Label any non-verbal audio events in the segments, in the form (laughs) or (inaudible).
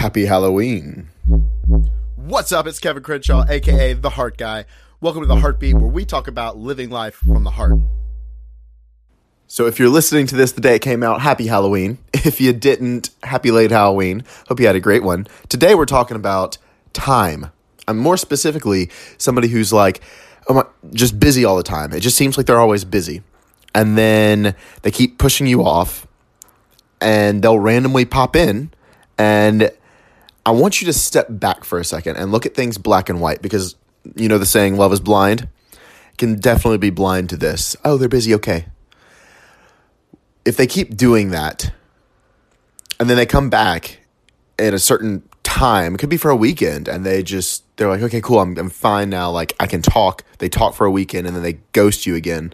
Happy Halloween. What's up? It's Kevin Crenshaw, aka The Heart Guy. Welcome to The Heartbeat, where we talk about living life from the heart. So, if you're listening to this the day it came out, happy Halloween. (laughs) If you didn't, happy late Halloween. Hope you had a great one. Today, we're talking about time. I'm more specifically somebody who's like, oh my, just busy all the time. It just seems like they're always busy. And then they keep pushing you off, and they'll randomly pop in and I want you to step back for a second and look at things black and white because you know the saying love is blind can definitely be blind to this. Oh, they're busy, okay. If they keep doing that and then they come back at a certain time, it could be for a weekend and they just they're like, "Okay, cool, I'm I'm fine now, like I can talk." They talk for a weekend and then they ghost you again.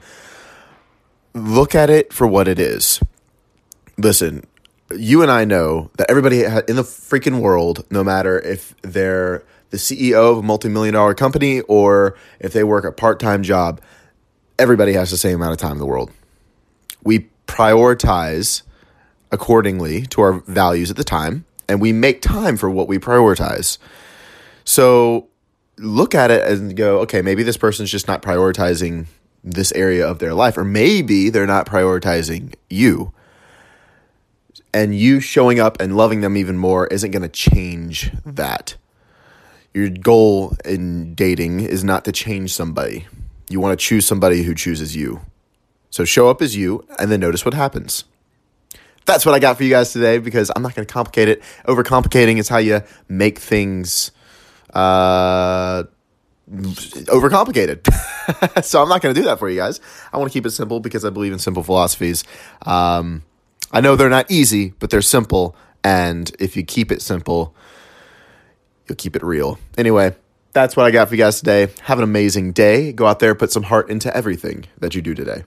Look at it for what it is. Listen, you and I know that everybody in the freaking world, no matter if they're the CEO of a multi-million dollar company or if they work a part-time job, everybody has the same amount of time in the world. We prioritize accordingly to our values at the time, and we make time for what we prioritize. So look at it and go, okay, maybe this person's just not prioritizing this area of their life, or maybe they're not prioritizing you and you showing up and loving them even more isn't going to change that. Your goal in dating is not to change somebody. You want to choose somebody who chooses you. So show up as you and then notice what happens. That's what I got for you guys today because I'm not going to complicate it. Overcomplicating is how you make things uh, overcomplicated. (laughs) so I'm not going to do that for you guys. I want to keep it simple because I believe in simple philosophies. Um, I know they're not easy, but they're simple. And if you keep it simple, you'll keep it real. Anyway, that's what I got for you guys today. Have an amazing day. Go out there, put some heart into everything that you do today.